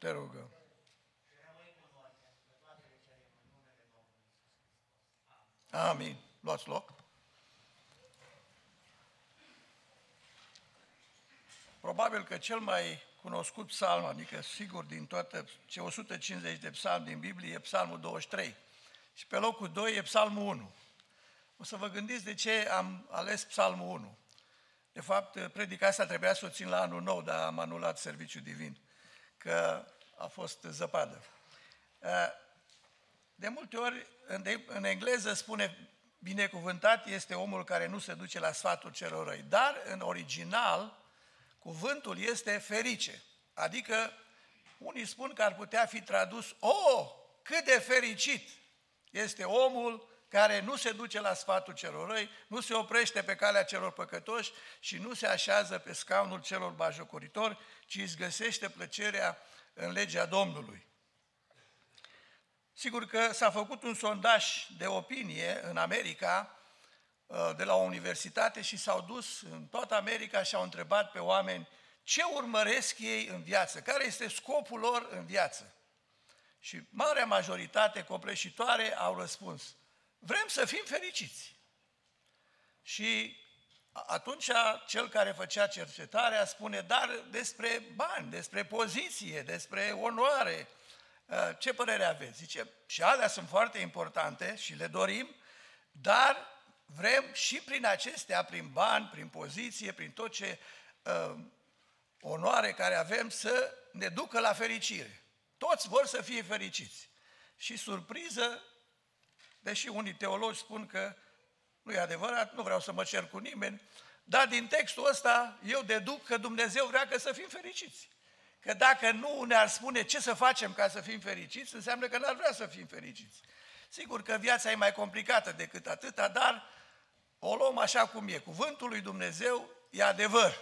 Te rugăm. Amin. Luați loc. Probabil că cel mai cunoscut psalm, adică sigur din toate ce 150 de psalmi din Biblie, e psalmul 23. Și pe locul 2 e psalmul 1. O să vă gândiți de ce am ales psalmul 1. De fapt, predica asta trebuia să o țin la anul nou, dar am anulat serviciul divin, că a fost zăpadă. De multe ori, în engleză spune binecuvântat este omul care nu se duce la sfatul celor răi, dar în original cuvântul este ferice. Adică unii spun că ar putea fi tradus, o, oh, cât de fericit este omul care nu se duce la sfatul celor răi, nu se oprește pe calea celor păcătoși și nu se așează pe scaunul celor bajocoritori, ci îți găsește plăcerea în legea Domnului. Sigur că s-a făcut un sondaj de opinie în America, uh, de la o universitate și s-au dus în toată America și au întrebat pe oameni ce urmăresc ei în viață, care este scopul lor în viață. Și marea majoritate copleșitoare au răspuns, vrem să fim fericiți. Și atunci cel care făcea cercetarea spune, dar despre bani, despre poziție, despre onoare, ă, ce părere aveți? Zice, și alea sunt foarte importante și le dorim, dar vrem și prin acestea, prin bani, prin poziție, prin tot ce uh, onoare care avem, să ne ducă la fericire. Toți vor să fie fericiți. Și surpriză, deși unii teologi spun că nu e adevărat, nu vreau să mă cer cu nimeni, dar din textul ăsta eu deduc că Dumnezeu vrea că să fim fericiți. Că dacă nu ne-ar spune ce să facem ca să fim fericiți, înseamnă că n-ar vrea să fim fericiți. Sigur că viața e mai complicată decât atâta, dar o luăm așa cum e. Cuvântul lui Dumnezeu e adevăr.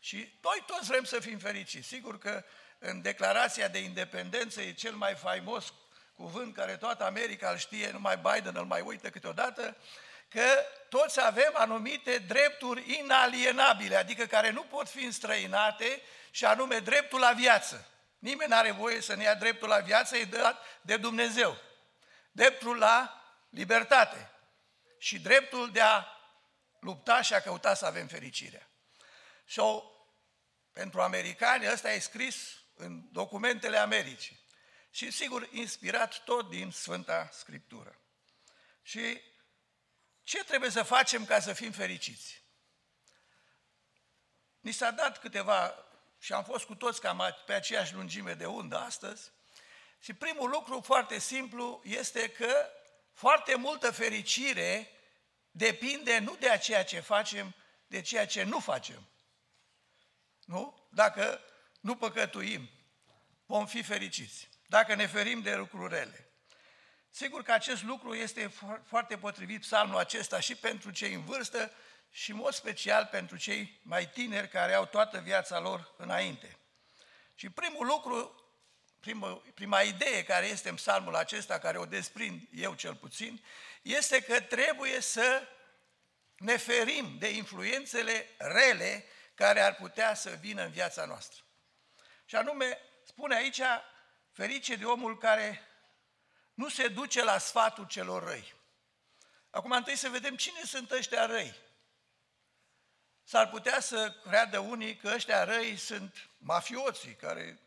Și noi toți vrem să fim fericiți. Sigur că în declarația de independență e cel mai faimos cuvânt care toată America îl știe, numai Biden îl mai uită câteodată, că toți avem anumite drepturi inalienabile, adică care nu pot fi înstrăinate și anume dreptul la viață. Nimeni nu are voie să ne ia dreptul la viață, e dat de Dumnezeu. Dreptul la libertate și dreptul de a lupta și a căuta să avem fericirea. Și so, pentru americani ăsta e scris în documentele Americii. Și sigur, inspirat tot din Sfânta Scriptură. Și ce trebuie să facem ca să fim fericiți? Ni s-a dat câteva, și am fost cu toți cam pe aceeași lungime de undă astăzi, și primul lucru foarte simplu este că foarte multă fericire depinde nu de ceea ce facem, de ceea ce nu facem. Nu? Dacă nu păcătuim, vom fi fericiți. Dacă ne ferim de lucruri rele. Sigur că acest lucru este foarte potrivit psalmul acesta și pentru cei în vârstă și în mod special pentru cei mai tineri care au toată viața lor înainte. Și primul lucru, prima, prima idee care este în psalmul acesta, care o desprind eu cel puțin, este că trebuie să ne ferim de influențele rele care ar putea să vină în viața noastră. Și anume, spune aici, ferice de omul care nu se duce la sfatul celor răi. Acum întâi să vedem cine sunt ăștia răi. S-ar putea să creadă unii că ăștia răi sunt mafioții care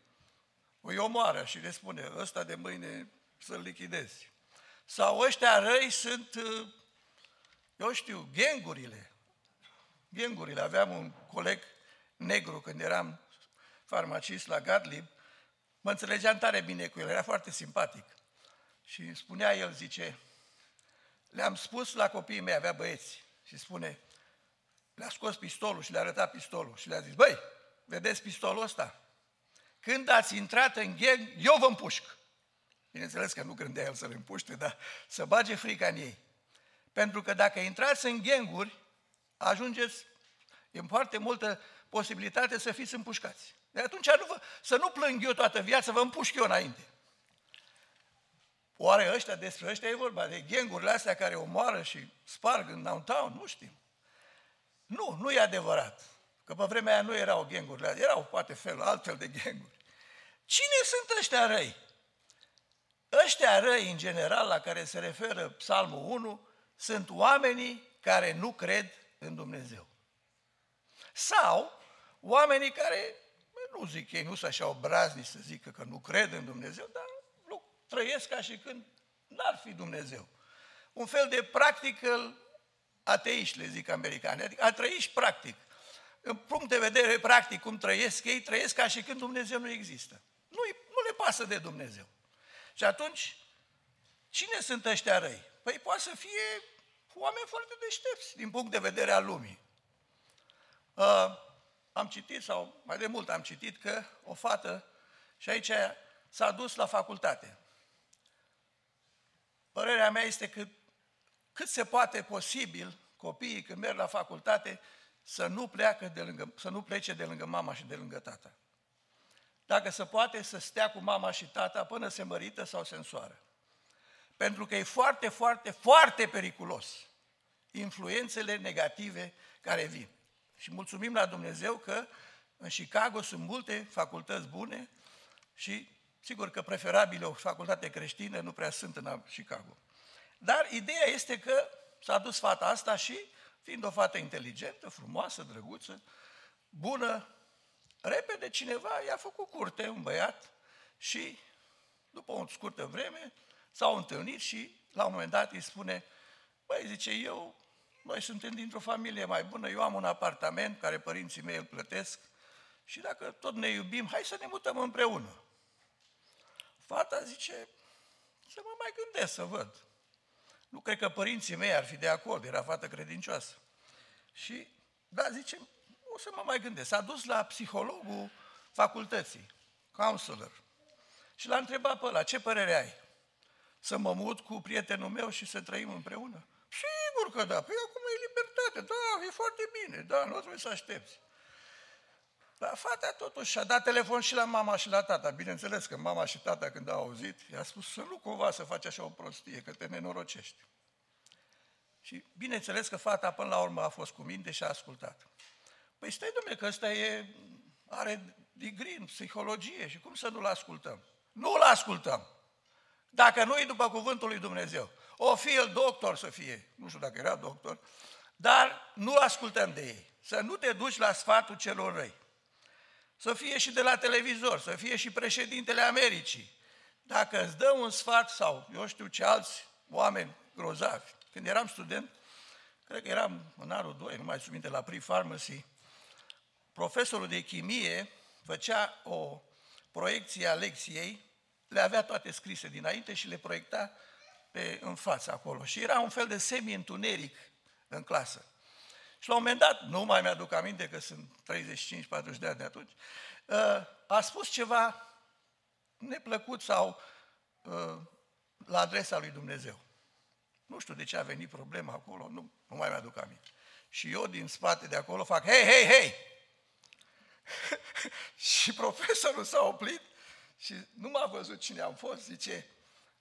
îi omoară și le spune, ăsta de mâine să-l lichidezi. Sau ăștia răi sunt, eu știu, gengurile. Gengurile. Aveam un coleg negru când eram farmacist la Gadlib, mă înțelegeam tare bine cu el, era foarte simpatic. Și spunea el, zice, le-am spus la copiii mei, avea băieți, și spune, le-a scos pistolul și le-a arătat pistolul și le-a zis, băi, vedeți pistolul ăsta? Când ați intrat în gang, eu vă împușc. Bineînțeles că nu gândea el să le împuște, dar să bage frica în ei. Pentru că dacă intrați în genguri, ajungeți, e foarte multă posibilitate să fiți împușcați. De atunci nu vă, să nu plâng eu toată viața, vă împușc eu înainte. Oare ăștia, despre ăștia e vorba de gengurile astea care omoară și sparg în downtown? Nu știm. Nu, nu e adevărat. Că pe vremea aia nu erau gengurile, erau poate fel, altfel de genguri. Cine sunt ăștia răi? Ăștia răi, în general, la care se referă Psalmul 1, sunt oamenii care nu cred în Dumnezeu. Sau oamenii care, nu zic ei, nu sunt așa obraznici să zică că nu cred în Dumnezeu, dar nu, trăiesc ca și când n-ar fi Dumnezeu. Un fel de practical ateiști, le zic americani, adică ateiști practic. În punct de vedere practic, cum trăiesc ei, trăiesc ca și când Dumnezeu nu există. Nu, nu le pasă de Dumnezeu. Și atunci, cine sunt ăștia răi? Păi poate să fie oameni foarte deștepți din punct de vedere al lumii. Uh, am citit, sau mai de mult am citit, că o fată, și aici s-a dus la facultate. Părerea mea este că cât se poate posibil copiii când merg la facultate să nu, pleacă de lângă, să nu plece de lângă mama și de lângă tata. Dacă se poate să stea cu mama și tata până se mărită sau se însoară. Pentru că e foarte, foarte, foarte periculos influențele negative care vin. Și mulțumim la Dumnezeu că în Chicago sunt multe facultăți bune și sigur că preferabil o facultate creștină nu prea sunt în Chicago. Dar ideea este că s-a dus fata asta și, fiind o fată inteligentă, frumoasă, drăguță, bună, repede cineva i-a făcut curte, un băiat, și după o scurtă vreme s-au întâlnit și la un moment dat îi spune, băi, zice, eu, noi suntem dintr-o familie mai bună, eu am un apartament care părinții mei îl plătesc și dacă tot ne iubim, hai să ne mutăm împreună. Fata zice, să mă mai gândesc să văd. Nu cred că părinții mei ar fi de acord, era fată credincioasă. Și, da, zice, o să mă mai gândesc. S-a dus la psihologul facultății, counselor, și l-a întrebat pe ăla, ce părere ai? Să mă mut cu prietenul meu și să trăim împreună? Sigur că da, păi acum e libertate, da, e foarte bine, da, nu trebuie să aștepți. Dar fata totuși și-a dat telefon și la mama și la tata. Bineînțeles că mama și tata când au auzit, i-a spus să nu cumva să faci așa o prostie, că te nenorocești. Și bineînțeles că fata până la urmă a fost cu minte și a ascultat. Păi stai, domnule, că ăsta e, are degree în psihologie și cum să nu-l ascultăm? Nu-l ascultăm! Dacă nu e după cuvântul lui Dumnezeu. O fi el doctor să fie, nu știu dacă era doctor, dar nu ascultăm de ei. Să nu te duci la sfatul celor răi să fie și de la televizor, să fie și președintele Americii. Dacă îți dă un sfat sau eu știu ce alți oameni grozavi. Când eram student, cred că eram în anul 2, nu mai știu minte, la pre-pharmacy, profesorul de chimie făcea o proiecție a lecției, le avea toate scrise dinainte și le proiecta pe, în față acolo. Și era un fel de semi-întuneric în clasă. Și la un moment dat, nu mai mi-aduc aminte că sunt 35-40 de ani de atunci, uh, a spus ceva neplăcut sau uh, la adresa lui Dumnezeu. Nu știu de ce a venit problema acolo, nu, nu mai mi-aduc aminte. Și eu din spate de acolo fac, hei, hei, hei! și profesorul s-a oprit și nu m-a văzut cine am fost, zice,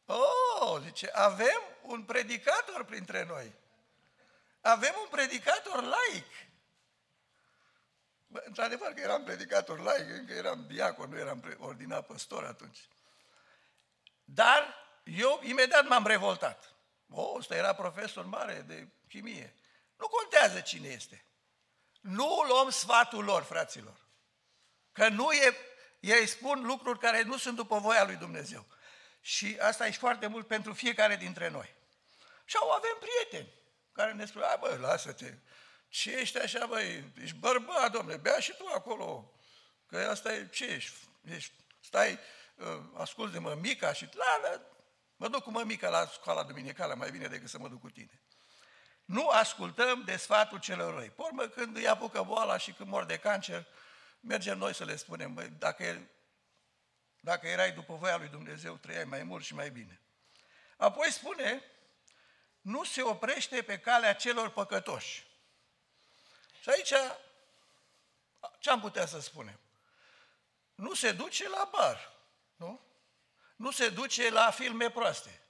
oh, zice, avem un predicator printre noi. Avem un predicator laic. Bă, într-adevăr că eram predicator laic, încă eram diacon, nu eram ordinat păstor atunci. Dar eu imediat m-am revoltat. O, ăsta era profesor mare de chimie. Nu contează cine este. Nu luăm sfatul lor, fraților. Că nu e, ei spun lucruri care nu sunt după voia lui Dumnezeu. Și asta e foarte mult pentru fiecare dintre noi. Și au avem prieteni care ne spune, bă, lasă-te, ce ești așa, băi, ești bărbat, domnule, bea și tu acolo, că asta e, ce ești, ești stai, uh, asculți de mămica și, la, la, mă duc cu mămica la școala duminicală mai bine decât să mă duc cu tine. Nu ascultăm de sfatul celor răi. Pormă, când îi apucă boala și când mor de cancer, mergem noi să le spunem, băi, dacă, dacă erai după voia lui Dumnezeu, trăiai mai mult și mai bine. Apoi spune nu se oprește pe calea celor păcătoși. Și aici, ce am putea să spunem? Nu se duce la bar, nu? Nu se duce la filme proaste.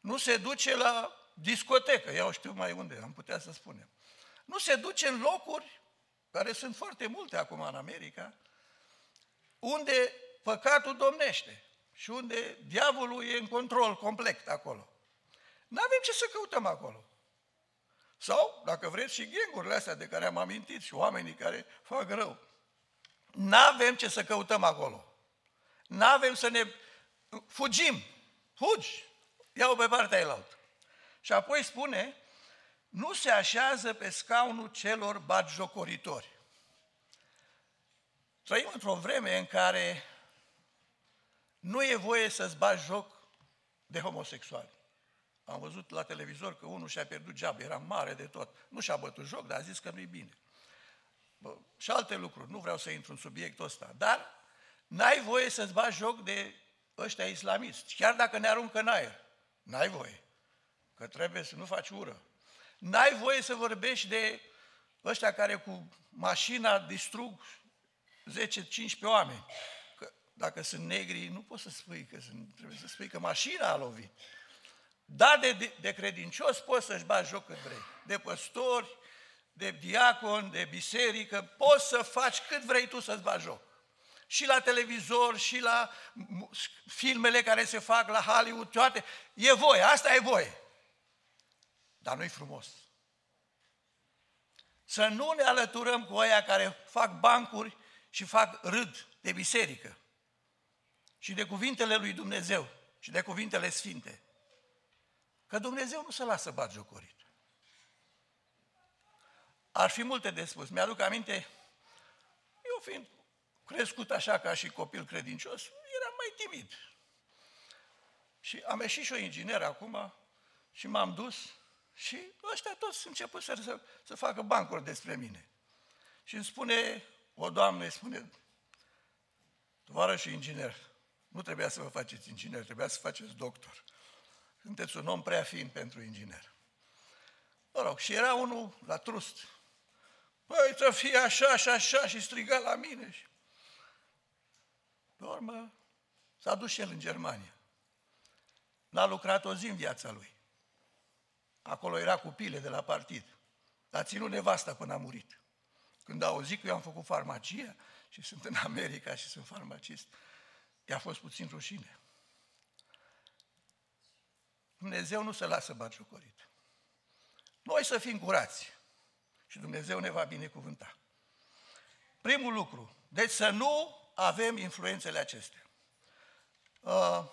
Nu se duce la discotecă, eu știu mai unde, am putea să spunem. Nu se duce în locuri, care sunt foarte multe acum în America, unde păcatul domnește și unde diavolul e în control complet acolo. Nu avem ce să căutăm acolo. Sau, dacă vreți, și ghengurile astea de care am amintit și oamenii care fac rău. Nu avem ce să căutăm acolo. Nu avem să ne fugim. Fugi. Iau pe partea elaltă. Și apoi spune, nu se așează pe scaunul celor batjocoritori. Trăim într-o vreme în care nu e voie să-ți bagi joc de homosexuali. Am văzut la televizor că unul și-a pierdut geab, era mare de tot. Nu și-a bătut joc, dar a zis că nu-i bine. Bă, și alte lucruri, nu vreau să intru în subiectul ăsta, dar n-ai voie să-ți bagi joc de ăștia islamiști, chiar dacă ne aruncă în aer. N-ai voie, că trebuie să nu faci ură. N-ai voie să vorbești de ăștia care cu mașina distrug 10-15 oameni. Că dacă sunt negri, nu poți să spui că sunt, trebuie să spui că mașina a lovit. Da, de, de, de credincios poți să-și bagi joc cât vrei. De păstori, de diacon, de biserică, poți să faci cât vrei tu să-ți bagi joc. Și la televizor, și la filmele care se fac la Hollywood, toate. E voie, asta e voie. Dar nu-i frumos. Să nu ne alăturăm cu oia care fac bancuri și fac râd de biserică și de cuvintele lui Dumnezeu și de cuvintele sfinte. Că Dumnezeu nu se lasă batjocorit. Ar fi multe de spus. Mi-aduc aminte, eu fiind crescut așa ca și copil credincios, eram mai timid. Și am ieșit și o inginer acum și m-am dus și ăștia toți început să, să, să facă bancuri despre mine. Și îmi spune, o doamnă îi spune, și inginer, nu trebuia să vă faceți inginer, trebuia să faceți doctor. Sunteți un om prea fin pentru inginer. Mă rog, și era unul la trust. Păi să fie așa și așa și striga la mine. Și... Pe urmă, s-a dus și el în Germania. N-a lucrat o zi în viața lui. Acolo era cu pile de la partid. A ținut nevasta până a murit. Când a auzit că eu am făcut farmacia și sunt în America și sunt farmacist, i-a fost puțin rușine. Dumnezeu nu se lasă batjocorit. Noi să fim curați și Dumnezeu ne va binecuvânta. Primul lucru, deci să nu avem influențele acestea. Uh,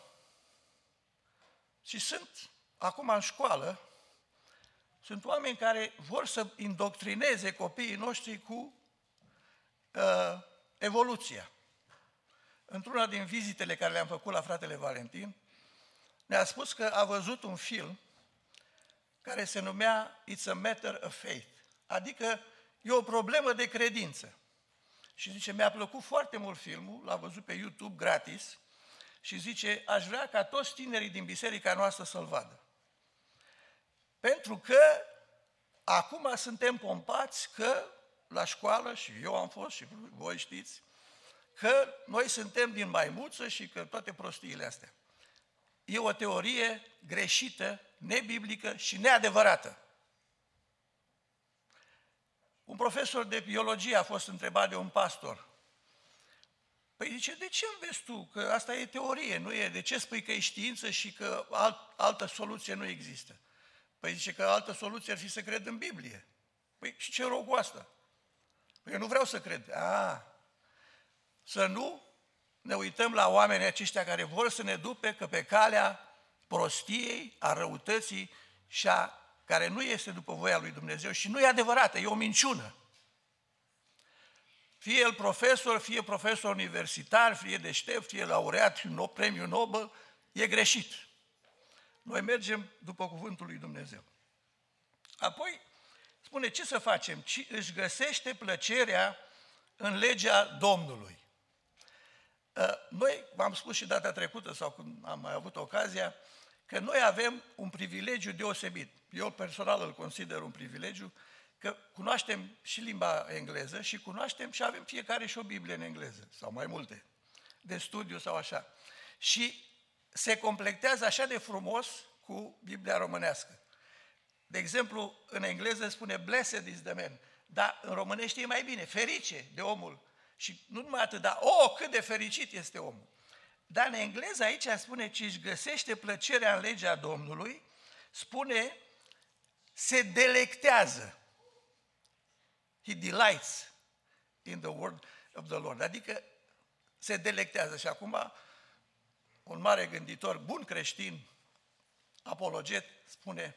și sunt acum în școală, sunt oameni care vor să indoctrineze copiii noștri cu uh, evoluția. Într-una din vizitele care le-am făcut la fratele Valentin, ne-a spus că a văzut un film care se numea It's a Matter of Faith, adică e o problemă de credință. Și zice, mi-a plăcut foarte mult filmul, l-a văzut pe YouTube gratis și zice, aș vrea ca toți tinerii din biserica noastră să-l vadă. Pentru că acum suntem pompați că la școală, și eu am fost și voi știți, că noi suntem din maimuță și că toate prostiile astea e o teorie greșită, nebiblică și neadevărată. Un profesor de biologie a fost întrebat de un pastor. Păi zice, de ce înveți tu? Că asta e teorie, nu e? De ce spui că e știință și că alt, altă soluție nu există? Păi zice că altă soluție ar fi să cred în Biblie. Păi și ce rog cu asta? Păi eu nu vreau să cred. A, să nu ne uităm la oamenii aceștia care vor să ne dupe că pe calea prostiei, a răutății și a care nu este după voia lui Dumnezeu și nu e adevărată, e o minciună. Fie el profesor, fie profesor universitar, fie deștept, fie laureat no, premiu Nobel, e greșit. Noi mergem după cuvântul lui Dumnezeu. Apoi spune ce să facem? Ci își găsește plăcerea în legea Domnului. Ă, noi, v-am spus și data trecută sau când am mai avut ocazia, că noi avem un privilegiu deosebit. Eu personal îl consider un privilegiu, că cunoaștem și limba engleză și cunoaștem și avem fiecare și o Biblie în engleză, sau mai multe, de studiu sau așa. Și se completează așa de frumos cu Biblia românească. De exemplu, în engleză spune blessed is the man, dar în românește e mai bine, ferice de omul Și nu numai atât, dar, oh, cât de fericit este omul. Dar în engleză aici spune ce își găsește plăcerea în legea Domnului, spune se delectează. He delights in the word of the Lord. Adică se delectează. Și acum un mare gânditor, bun creștin, apologet, spune,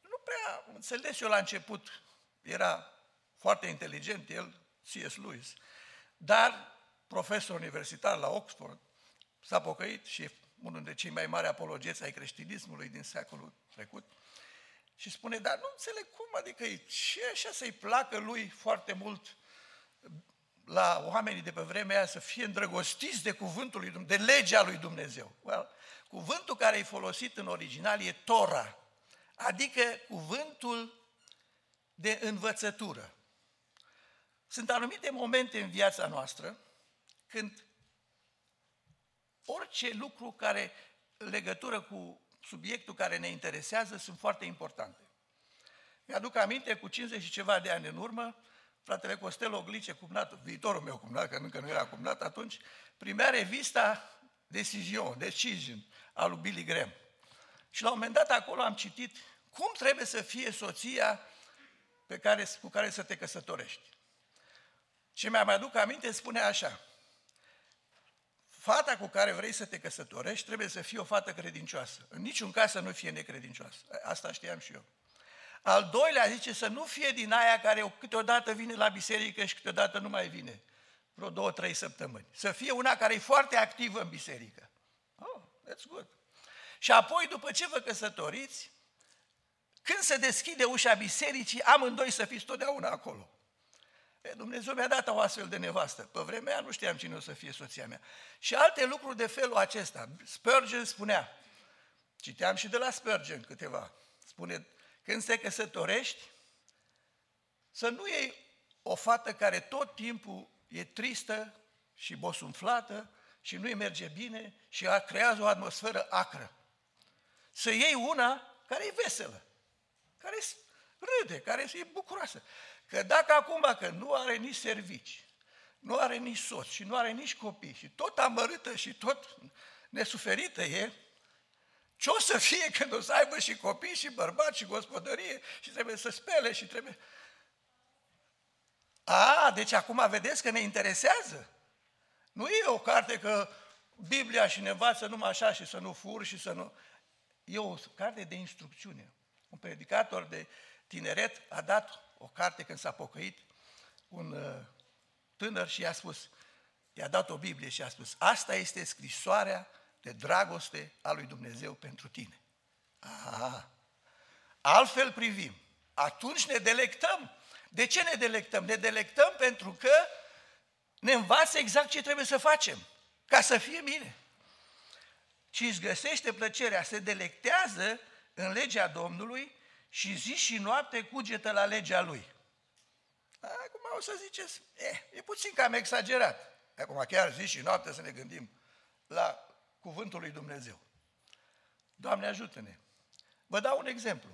nu prea înțeles eu la început, era foarte inteligent el, C.S. Lewis, dar profesor universitar la Oxford, s-a pocăit și e unul dintre cei mai mari apologeți ai creștinismului din secolul trecut, și spune, dar nu înțeleg cum, adică ce așa să-i placă lui foarte mult la oamenii de pe vremea aia să fie îndrăgostiți de cuvântul lui Dumnezeu, de legea lui Dumnezeu. Well, cuvântul care e folosit în original e Tora, adică cuvântul de învățătură. Sunt anumite momente în viața noastră când orice lucru care legătură cu subiectul care ne interesează sunt foarte importante. Mi-aduc aminte, cu 50 și ceva de ani în urmă, fratele Costel Oglice, cumnatul, viitorul meu cumnat, că încă nu era cumnat atunci, primea revista Decision, Decision, a lui Billy Graham. Și la un moment dat acolo am citit cum trebuie să fie soția pe care, cu care să te căsătorești. Și mi-am aduc aminte, spune așa, fata cu care vrei să te căsătorești trebuie să fie o fată credincioasă. În niciun caz să nu fie necredincioasă. Asta știam și eu. Al doilea zice să nu fie din aia care câteodată vine la biserică și câteodată nu mai vine. Vreo două, trei săptămâni. Să fie una care e foarte activă în biserică. Oh, that's good. Și apoi, după ce vă căsătoriți, când se deschide ușa bisericii, amândoi să fiți totdeauna acolo. E, Dumnezeu mi-a dat o astfel de nevastă. Pe vremea aia nu știam cine o să fie soția mea. Și alte lucruri de felul acesta. Spurgeon spunea, citeam și de la Spurgeon câteva, spune, când te căsătorești, să nu iei o fată care tot timpul e tristă și bosunflată și nu-i merge bine și creează o atmosferă acră. Să iei una care e veselă, care râde, care e bucuroasă. Că dacă acum că nu are nici servici, nu are nici soț și nu are nici copii și tot amărâtă și tot nesuferită e, ce o să fie când o să aibă și copii și bărbați și gospodărie și trebuie să spele și trebuie... A, deci acum vedeți că ne interesează. Nu e o carte că Biblia și ne învață numai așa și să nu fur și să nu... E o carte de instrucțiune. Un predicator de tineret a dat o carte când s-a pocăit un uh, tânăr și i-a spus, i-a dat o Biblie și i-a spus, asta este scrisoarea de dragoste a lui Dumnezeu pentru tine. Aha. Altfel privim. Atunci ne delectăm. De ce ne delectăm? Ne delectăm pentru că ne învață exact ce trebuie să facem ca să fie bine. Și își găsește plăcerea, se delectează în legea Domnului și zi și noapte cugetă la legea lui. Acum o să ziceți, eh, e puțin cam exagerat. Acum chiar zi și noapte să ne gândim la cuvântul lui Dumnezeu. Doamne ajută-ne! Vă dau un exemplu.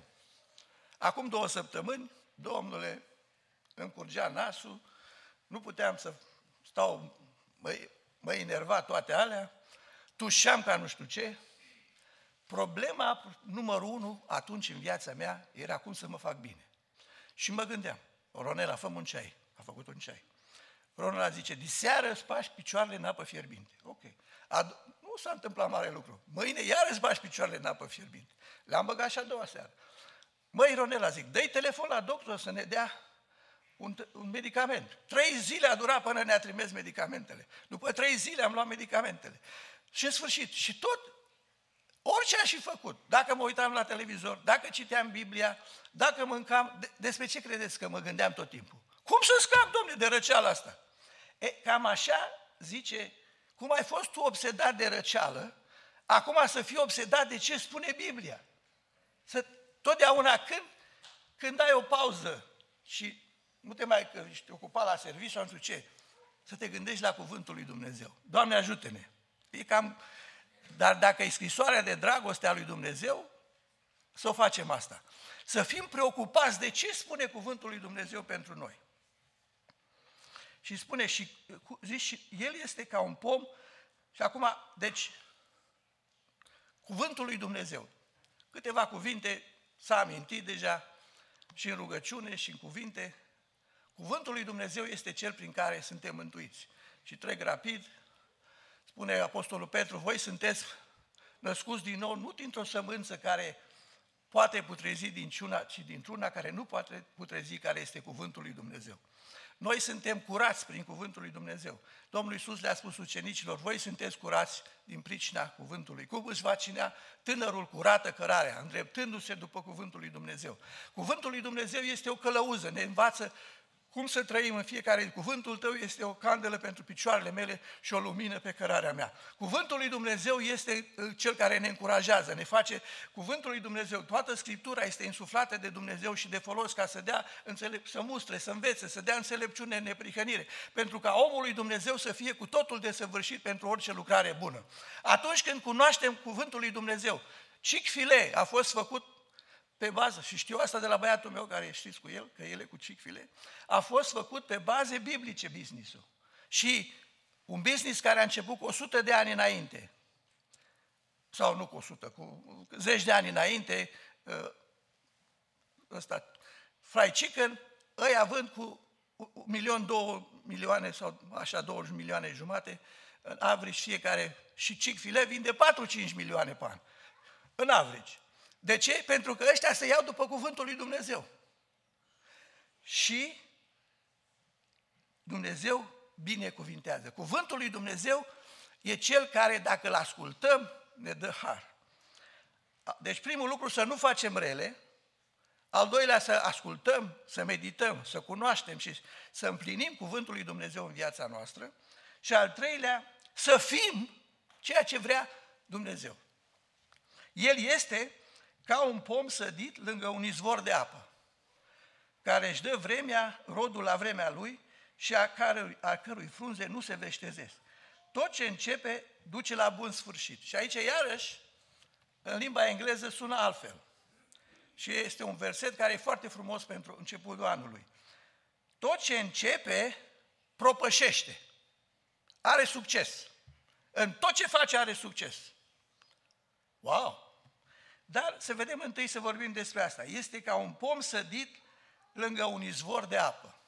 Acum două săptămâni, domnule, îmi curgea nasul, nu puteam să stau, mă, mă enerva toate alea, tușeam ca nu știu ce. Problema numărul unu atunci în viața mea era cum să mă fac bine. Și mă gândeam, Ronela, fă un ceai. A făcut un ceai. Ronela zice, diseară spași picioarele în apă fierbinte. Ok. Ad- nu s-a întâmplat mare lucru. Mâine iar îți bași picioarele în apă fierbinte. Le-am băgat și a doua seară. Măi, Ronela, zic, dă telefon la doctor să ne dea un, un medicament. Trei zile a durat până ne-a trimis medicamentele. După trei zile am luat medicamentele. Și în sfârșit, și tot, orice aș fi făcut, dacă mă uitam la televizor, dacă citeam Biblia, dacă mâncam, de, despre ce credeți că mă gândeam tot timpul? Cum să scap, domne, de răceala asta? E, cam așa zice cum ai fost tu obsedat de răceală, acum să fii obsedat de ce spune Biblia. Să, totdeauna când, când ai o pauză și nu te mai că ești ocupat la serviciu sau nu știu ce, să te gândești la cuvântul lui Dumnezeu. Doamne ajută-ne! E cam, dar dacă e scrisoarea de dragoste a lui Dumnezeu, să o facem asta. Să fim preocupați de ce spune cuvântul lui Dumnezeu pentru noi. Și spune, și, zici, și el este ca un pom. Și acum, deci, cuvântul lui Dumnezeu. Câteva cuvinte s-a amintit deja și în rugăciune și în cuvinte. Cuvântul lui Dumnezeu este cel prin care suntem mântuiți. Și trec rapid, spune Apostolul Petru, voi sunteți născuți din nou, nu dintr-o sămânță care poate putrezi din ciuna, ci dintr-una care nu poate putrezi, care este cuvântul lui Dumnezeu. Noi suntem curați prin cuvântul lui Dumnezeu. Domnul Iisus le-a spus ucenicilor, voi sunteți curați din pricina cuvântului. Cum își va cinea tânărul curată cărarea, îndreptându-se după cuvântul lui Dumnezeu. Cuvântul lui Dumnezeu este o călăuză, ne învață cum să trăim în fiecare Cuvântul tău este o candelă pentru picioarele mele și o lumină pe cărarea mea. Cuvântul lui Dumnezeu este uh, cel care ne încurajează, ne face Cuvântul lui Dumnezeu. Toată Scriptura este insuflată de Dumnezeu și de folos ca să dea înțelep- să mustre, să învețe, să dea înțelepciune în neprihănire, pentru ca omul lui Dumnezeu să fie cu totul desăvârșit pentru orice lucrare bună. Atunci când cunoaștem Cuvântul lui Dumnezeu, Chick fil a fost făcut pe bază, și știu asta de la băiatul meu care știți cu el, că el e cu chick file, a fost făcut pe baze biblice business-ul. Și un business care a început cu 100 de ani înainte, sau nu cu 100, cu zeci de ani înainte, ă, ăsta, fried chicken, îi având cu un milion, două milioane sau așa 20 milioane jumate, în average fiecare, și chick file vinde 4-5 milioane pe an, în average. De ce? Pentru că ăștia se iau după cuvântul lui Dumnezeu. Și Dumnezeu binecuvintează. Cuvântul lui Dumnezeu e cel care, dacă îl ascultăm, ne dă har. Deci primul lucru să nu facem rele, al doilea să ascultăm, să medităm, să cunoaștem și să împlinim cuvântul lui Dumnezeu în viața noastră și al treilea să fim ceea ce vrea Dumnezeu. El este ca un pom sădit lângă un izvor de apă, care își dă vremea, rodul la vremea lui și a, cărui, a cărui frunze nu se veștezesc. Tot ce începe duce la bun sfârșit. Și aici, iarăși, în limba engleză sună altfel. Și este un verset care e foarte frumos pentru începutul anului. Tot ce începe, propășește. Are succes. În tot ce face are succes. Wow! Dar să vedem întâi să vorbim despre asta. Este ca un pom sădit lângă un izvor de apă.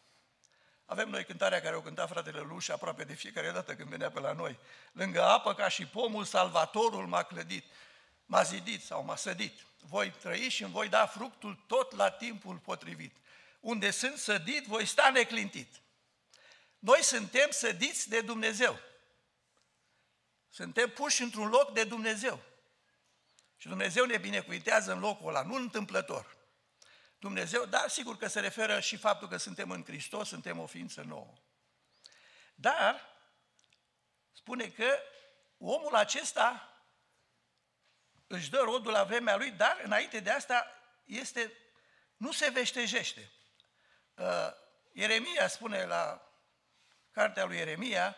Avem noi cântarea care o cânta fratele Luș aproape de fiecare dată când venea pe la noi. Lângă apă ca și pomul, salvatorul m-a clădit, m-a zidit sau m-a sădit. Voi trăi și îmi voi da fructul tot la timpul potrivit. Unde sunt sădit, voi sta neclintit. Noi suntem sădiți de Dumnezeu. Suntem puși într-un loc de Dumnezeu. Și Dumnezeu ne binecuvintează în locul ăla, nu întâmplător. Dumnezeu, dar sigur că se referă și faptul că suntem în Hristos, suntem o ființă nouă. Dar spune că omul acesta își dă rodul la vremea lui, dar înainte de asta este, nu se veștejește. Uh, Ieremia spune la cartea lui Ieremia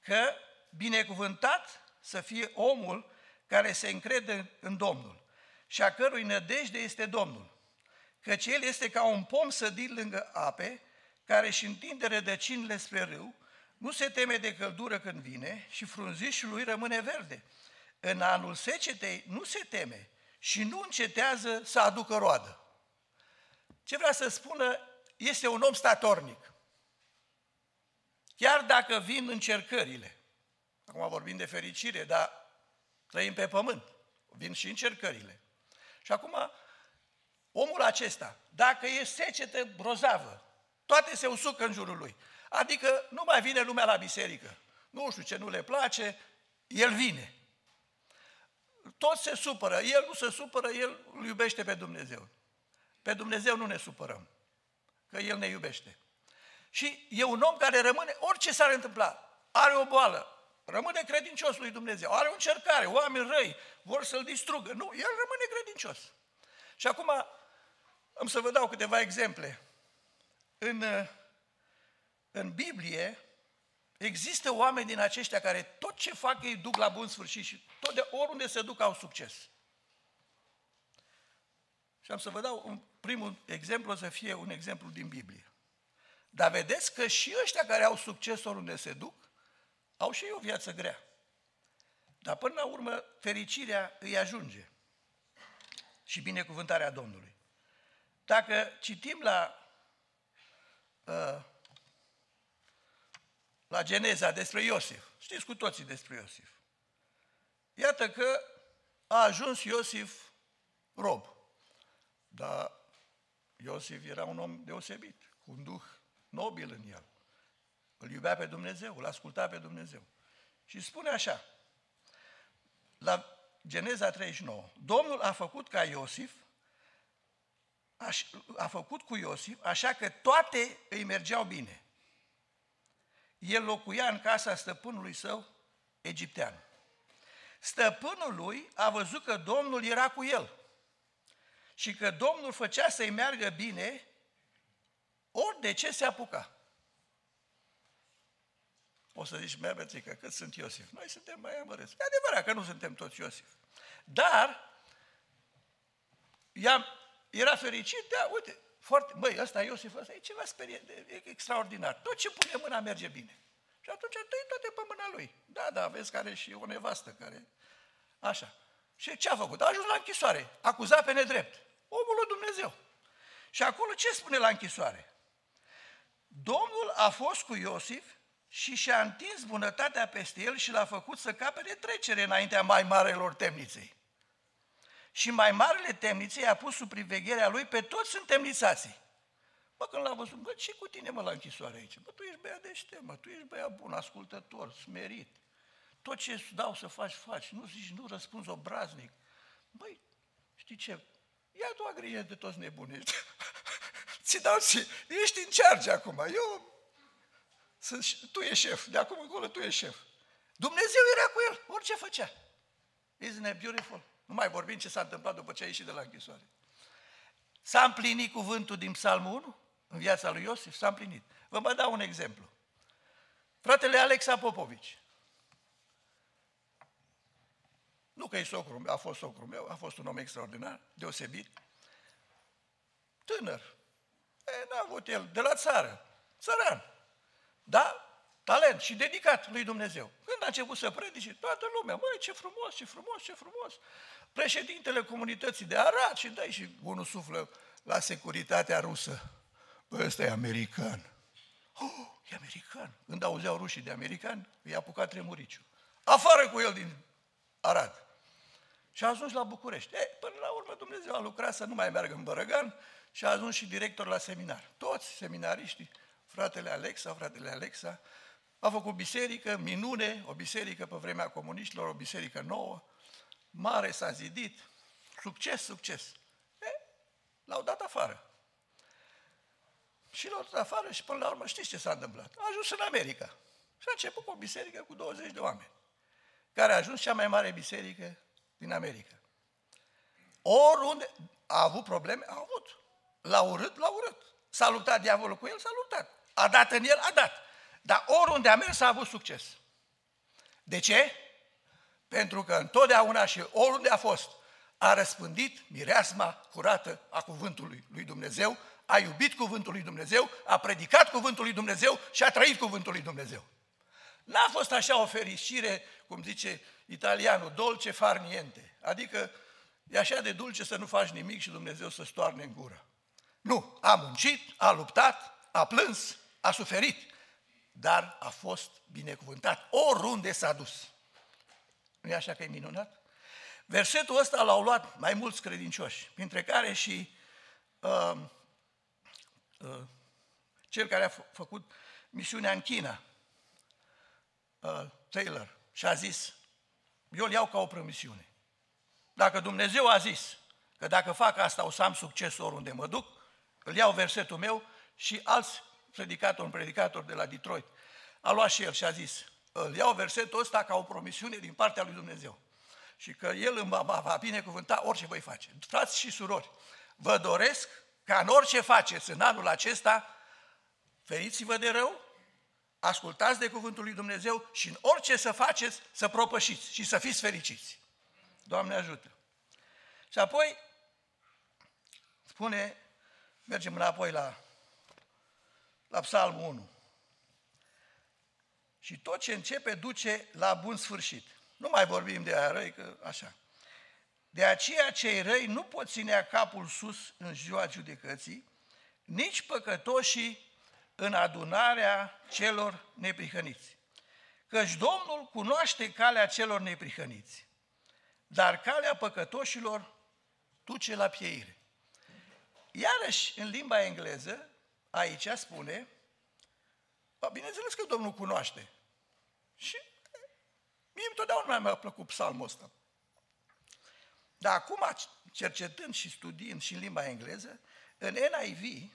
că binecuvântat să fie omul care se încrede în Domnul și a cărui nădejde este Domnul. Căci el este ca un pom sădit lângă ape, care își întinde rădăcinile spre râu, nu se teme de căldură când vine și frunzișul lui rămâne verde. În anul secetei nu se teme și nu încetează să aducă roadă. Ce vrea să spună, este un om statornic. Chiar dacă vin încercările, acum vorbim de fericire, dar Trăim pe pământ. Vin și încercările. Și acum, omul acesta, dacă e secetă brozavă, toate se usucă în jurul lui. Adică nu mai vine lumea la biserică. Nu știu ce nu le place, el vine. Toți se supără, el nu se supără, el îl iubește pe Dumnezeu. Pe Dumnezeu nu ne supărăm, că El ne iubește. Și e un om care rămâne, orice s-ar întâmpla, are o boală, Rămâne credincios lui Dumnezeu. Are o încercare, oameni răi vor să-l distrugă. Nu, el rămâne credincios. Și acum am să vă dau câteva exemple. În, în Biblie există oameni din aceștia care tot ce fac ei duc la bun sfârșit și tot de oriunde se duc au succes. Și am să vă dau un primul exemplu, o să fie un exemplu din Biblie. Dar vedeți că și ăștia care au succes oriunde se duc, au și ei o viață grea. Dar până la urmă, fericirea îi ajunge. Și binecuvântarea Domnului. Dacă citim la, uh, la Geneza despre Iosif, știți cu toții despre Iosif. Iată că a ajuns Iosif rob. Dar Iosif era un om deosebit, cu un duh nobil în el. Îl iubea pe Dumnezeu, îl asculta pe Dumnezeu. Și spune așa, la Geneza 39, Domnul a făcut ca Iosif, a făcut cu Iosif, așa că toate îi mergeau bine. El locuia în casa stăpânului său, egiptean. Stăpânul lui a văzut că Domnul era cu el și că Domnul făcea să-i meargă bine ori de ce se apuca. O să zici, mea că cât sunt Iosif? Noi suntem mai amărâți. E adevărat că nu suntem toți Iosif. Dar, era fericit, da, uite, foarte, băi, ăsta Iosif, ăsta e ceva sperie, e extraordinar. Tot ce pune mâna merge bine. Și atunci dă toate pe mâna lui. Da, da, vezi că are și o nevastă care... Așa. Și ce a făcut? A ajuns la închisoare. Acuzat pe nedrept. Omul lui Dumnezeu. Și acolo ce spune la închisoare? Domnul a fost cu Iosif și și-a întins bunătatea peste el și l-a făcut să capete trecere înaintea mai marelor temniței. Și mai marele temniței a pus sub privegherea lui pe toți întemnițații. Bă, când l-a văzut, bă, ce cu tine, mă, la închisoare aici? Bă, tu ești băiat deștept, mă, tu ești băiat bun, ascultător, smerit. Tot ce îți dau să faci, faci. Nu zici, nu răspunzi obraznic. Băi, știi ce? Ia tu grijă de toți nebunii Ți dau și ești în charge acum. Eu sunt, tu ești șef, de acum încolo tu ești șef. Dumnezeu era cu el, orice făcea. Isn't it beautiful? Nu mai vorbim ce s-a întâmplat după ce a ieșit de la închisoare. S-a împlinit cuvântul din Psalmul 1 în viața lui Iosif? S-a împlinit. Vă mai dau un exemplu. Fratele Alexa Popovici. Nu că e socru meu, a fost socru meu, a fost un om extraordinar, deosebit. Tânăr. E, n-a avut el, de la țară, țăran. Da? Talent și dedicat lui Dumnezeu. Când a început să predice, toată lumea, măi, ce frumos, ce frumos, ce frumos. Președintele comunității de Arad și dai și unul suflă la securitatea rusă. Bă, ăsta e american. Oh, e american. Când auzeau rușii de american, i-a apucat tremuriciu. Afară cu el din Arad. Și a ajuns la București. E, până la urmă Dumnezeu a lucrat să nu mai meargă în Bărăgan și a ajuns și director la seminar. Toți seminariștii, fratele Alexa, fratele Alexa, a făcut biserică, minune, o biserică pe vremea comuniștilor, o biserică nouă, mare s-a zidit, succes, succes. E, l-au dat afară. Și l-au dat afară și până la urmă știți ce s-a întâmplat? A ajuns în America. Și a început cu o biserică cu 20 de oameni, care a ajuns cea mai mare biserică din America. Oriunde a avut probleme, a avut. L-a urât, l-a urât. S-a luptat diavolul cu el, s-a luptat. A dat în el, a dat. Dar oriunde a mers a avut succes. De ce? Pentru că întotdeauna și oriunde a fost, a răspândit mireasma curată a cuvântului lui Dumnezeu, a iubit cuvântul lui Dumnezeu, a predicat cuvântul lui Dumnezeu și a trăit cuvântul lui Dumnezeu. N-a fost așa o fericire, cum zice italianul, dolce far niente. Adică e așa de dulce să nu faci nimic și Dumnezeu să stoarne în gură. Nu, a muncit, a luptat, a plâns, a suferit, dar a fost binecuvântat oriunde s-a dus. nu e așa că e minunat? Versetul ăsta l-au luat mai mulți credincioși, printre care și uh, uh, cel care a f- făcut misiunea în China, uh, Taylor, și a zis, eu îl iau ca o promisiune. Dacă Dumnezeu a zis că dacă fac asta o să am succes oriunde mă duc, îl iau versetul meu și alți predicatori, un predicator de la Detroit, a luat și el și a zis, îl iau versetul ăsta ca o promisiune din partea lui Dumnezeu. Și că El îmi va, va binecuvânta orice voi face. Frați și surori, vă doresc ca în orice faceți în anul acesta, feriți-vă de rău, ascultați de cuvântul lui Dumnezeu și în orice să faceți, să propășiți și să fiți fericiți. Doamne ajută! Și apoi spune, mergem înapoi la, la Psalmul 1. Și tot ce începe duce la bun sfârșit. Nu mai vorbim de aia răi, că așa. De aceea cei răi nu pot ținea capul sus în ziua judecății, nici păcătoșii în adunarea celor neprihăniți. Căci Domnul cunoaște calea celor neprihăniți, dar calea păcătoșilor duce la pieire. Iarăși, în limba engleză, aici spune, bineînțeles că Domnul cunoaște. Și mie întotdeauna mi-a plăcut psalmul ăsta. Dar acum, cercetând și studiind și în limba engleză, în NIV,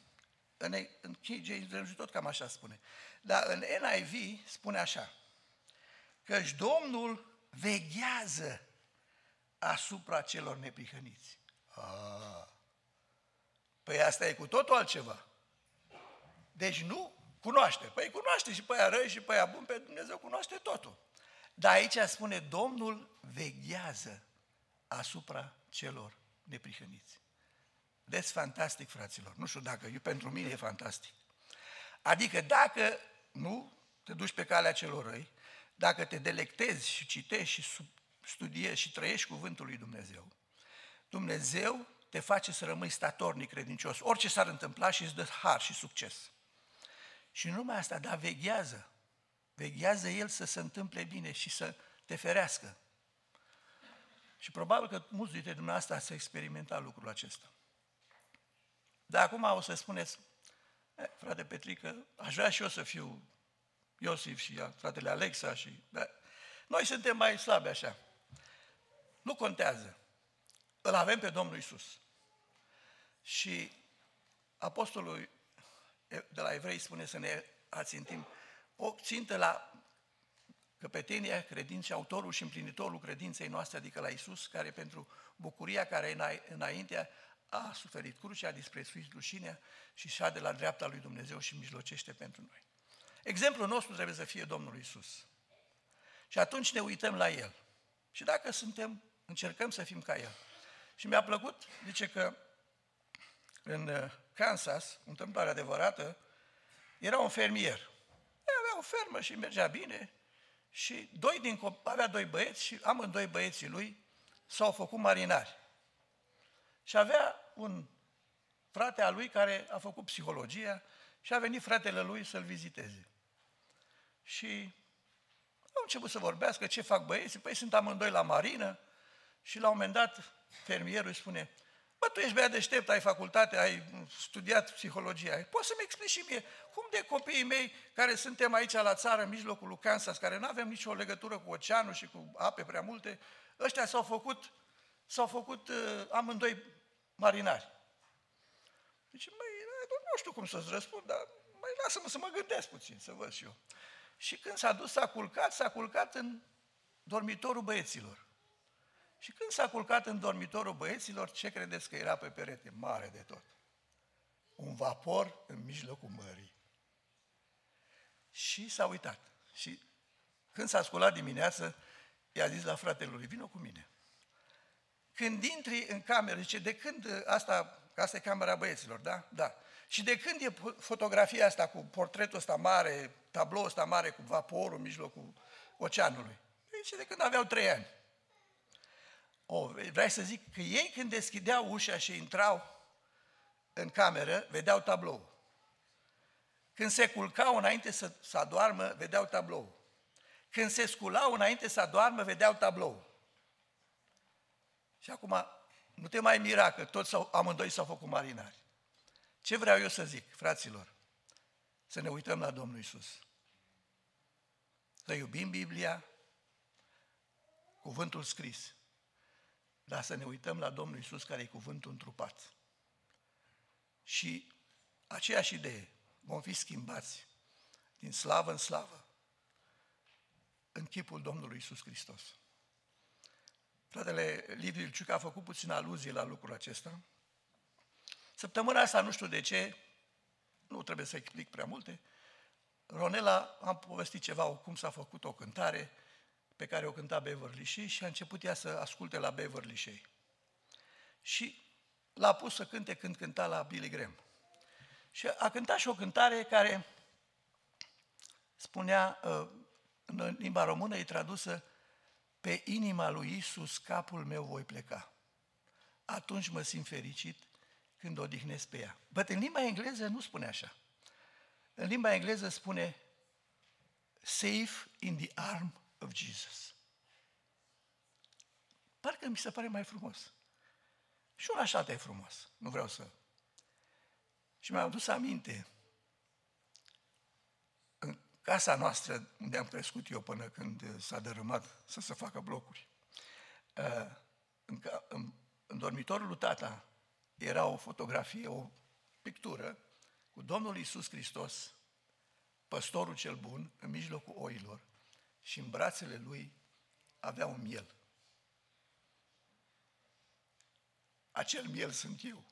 în, în King James tot cam așa spune, dar în NIV spune așa, căci Domnul veghează asupra celor neprihăniți. Ah. Păi asta e cu totul altceva. Deci nu cunoaște. Păi cunoaște și pe aia răi și pe aia bun, pe Dumnezeu cunoaște totul. Dar aici spune, Domnul veghează asupra celor neprihăniți. Deci fantastic, fraților. Nu știu dacă, eu, pentru mine e fantastic. Adică dacă nu te duci pe calea celor răi, dacă te delectezi și citești și studiezi și trăiești cuvântul lui Dumnezeu, Dumnezeu te face să rămâi statornic credincios. Orice s-ar întâmpla și îți dă har și succes. Și nu numai asta, dar veghează. Veghează El să se întâmple bine și să te ferească. Și probabil că mulți dintre dumneavoastră ați experimentat lucrul acesta. Dar acum o să spuneți, eh, frate Petrică, aș vrea și eu să fiu Iosif și fratele Alexa și... Da. Noi suntem mai slabi așa. Nu contează. Îl avem pe Domnul Isus. Și apostolul de la evrei spune să ne ațintim o țintă la căpetenia credinței, autorul și împlinitorul credinței noastre, adică la Isus, care pentru bucuria care înainte a suferit crucea, a disprețuit rușinea și șa de la dreapta lui Dumnezeu și mijlocește pentru noi. Exemplul nostru trebuie să fie Domnul Isus. Și atunci ne uităm la El. Și dacă suntem, încercăm să fim ca El. Și mi-a plăcut, zice că în uh, Kansas, întâmplare adevărată, era un fermier. Avea o fermă și mergea bine și doi din avea doi băieți și amândoi băieții lui s-au făcut marinari. Și avea un frate al lui care a făcut psihologia și a venit fratele lui să-l viziteze. Și au început să vorbească ce fac băieții, păi sunt amândoi la marină și la un moment dat fermierul îi spune, bă, tu ești băiat deștept, ai facultate, ai studiat psihologia, poți să-mi explici și mie, cum de copiii mei care suntem aici la țară, în mijlocul lui Kansas, care nu avem nicio legătură cu oceanul și cu ape prea multe, ăștia s-au făcut, s-au făcut uh, amândoi marinari. Deci, măi, nu știu cum să-ți răspund, dar mai lasă-mă să mă gândesc puțin, să văd și eu. Și când s-a dus, s-a culcat, s-a culcat în dormitorul băieților. Și când s-a culcat în dormitorul băieților, ce credeți că era pe perete? Mare de tot. Un vapor în mijlocul mării. Și s-a uitat. Și când s-a sculat dimineață, i-a zis la fratele lui, vină cu mine. Când intri în cameră, zice, de când asta, asta e camera băieților, da? Da. Și de când e fotografia asta cu portretul ăsta mare, tabloul ăsta mare cu vaporul în mijlocul oceanului? Zice, de când aveau trei ani. O, vrei să zic că ei când deschideau ușa și intrau în cameră, vedeau tablou. Când se culcau înainte să, să adoarmă, vedeau tablou. Când se sculau înainte să adoarmă, vedeau tablou. Și acum, nu te mai mira că toți sau, amândoi s-au făcut marinari. Ce vreau eu să zic, fraților? Să ne uităm la Domnul Isus. Să iubim Biblia, cuvântul scris, dar să ne uităm la Domnul Isus care e cuvântul întrupat. Și aceeași idee, vom fi schimbați din slavă în slavă în chipul Domnului Isus Hristos. Fratele Liviu Ilciuc a făcut puțin aluzie la lucrul acesta. Săptămâna asta, nu știu de ce, nu trebuie să explic prea multe, Ronela am povestit ceva, cum s-a făcut o cântare pe care o cânta Beverly Shea și a început ea să asculte la Beverly Shea. Și l-a pus să cânte când cânta la Billy Graham. Și a cântat și o cântare care spunea, uh, în limba română e tradusă, pe inima lui Isus capul meu voi pleca. Atunci mă simt fericit când odihnesc pe ea. But în limba engleză nu spune așa. În limba engleză spune safe in the arm of Jesus. Parcă mi se pare mai frumos. Și un așa e frumos. Nu vreau să... Și mi-am adus aminte în casa noastră unde am crescut eu până când s-a dărâmat să se facă blocuri. Uh, în, în, în dormitorul lui tata era o fotografie, o pictură cu Domnul Isus Hristos, păstorul cel bun, în mijlocul oilor și în brațele lui avea un miel. Acel miel sunt eu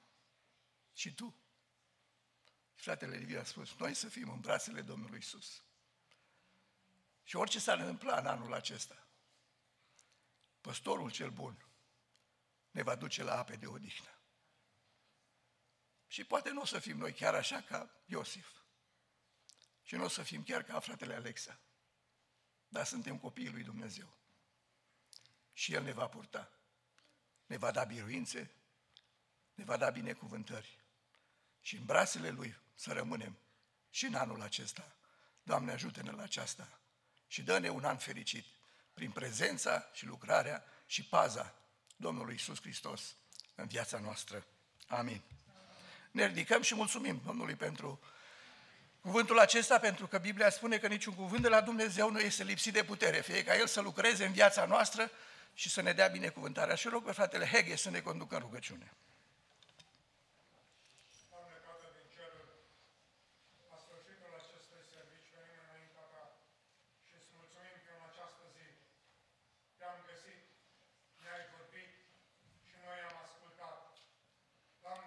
și tu. Și fratele Liviu a spus, noi să fim în brațele Domnului Isus. Și orice s-ar întâmpla în anul acesta, păstorul cel bun ne va duce la ape de odihnă. Și poate nu o să fim noi chiar așa ca Iosif. Și nu o să fim chiar ca fratele Alexa. Dar suntem copiii lui Dumnezeu. Și El ne va purta. Ne va da biruințe, ne va da binecuvântări. Și în brațele Lui să rămânem și în anul acesta. Doamne, ajută-ne la aceasta și dă-ne un an fericit prin prezența și lucrarea și paza Domnului Isus Hristos în viața noastră. Amin. Ne ridicăm și mulțumim Domnului pentru cuvântul acesta, pentru că Biblia spune că niciun cuvânt de la Dumnezeu nu este lipsit de putere, fie ca El să lucreze în viața noastră și să ne dea binecuvântarea. Și rog pe fratele Heghe să ne conducă în rugăciune.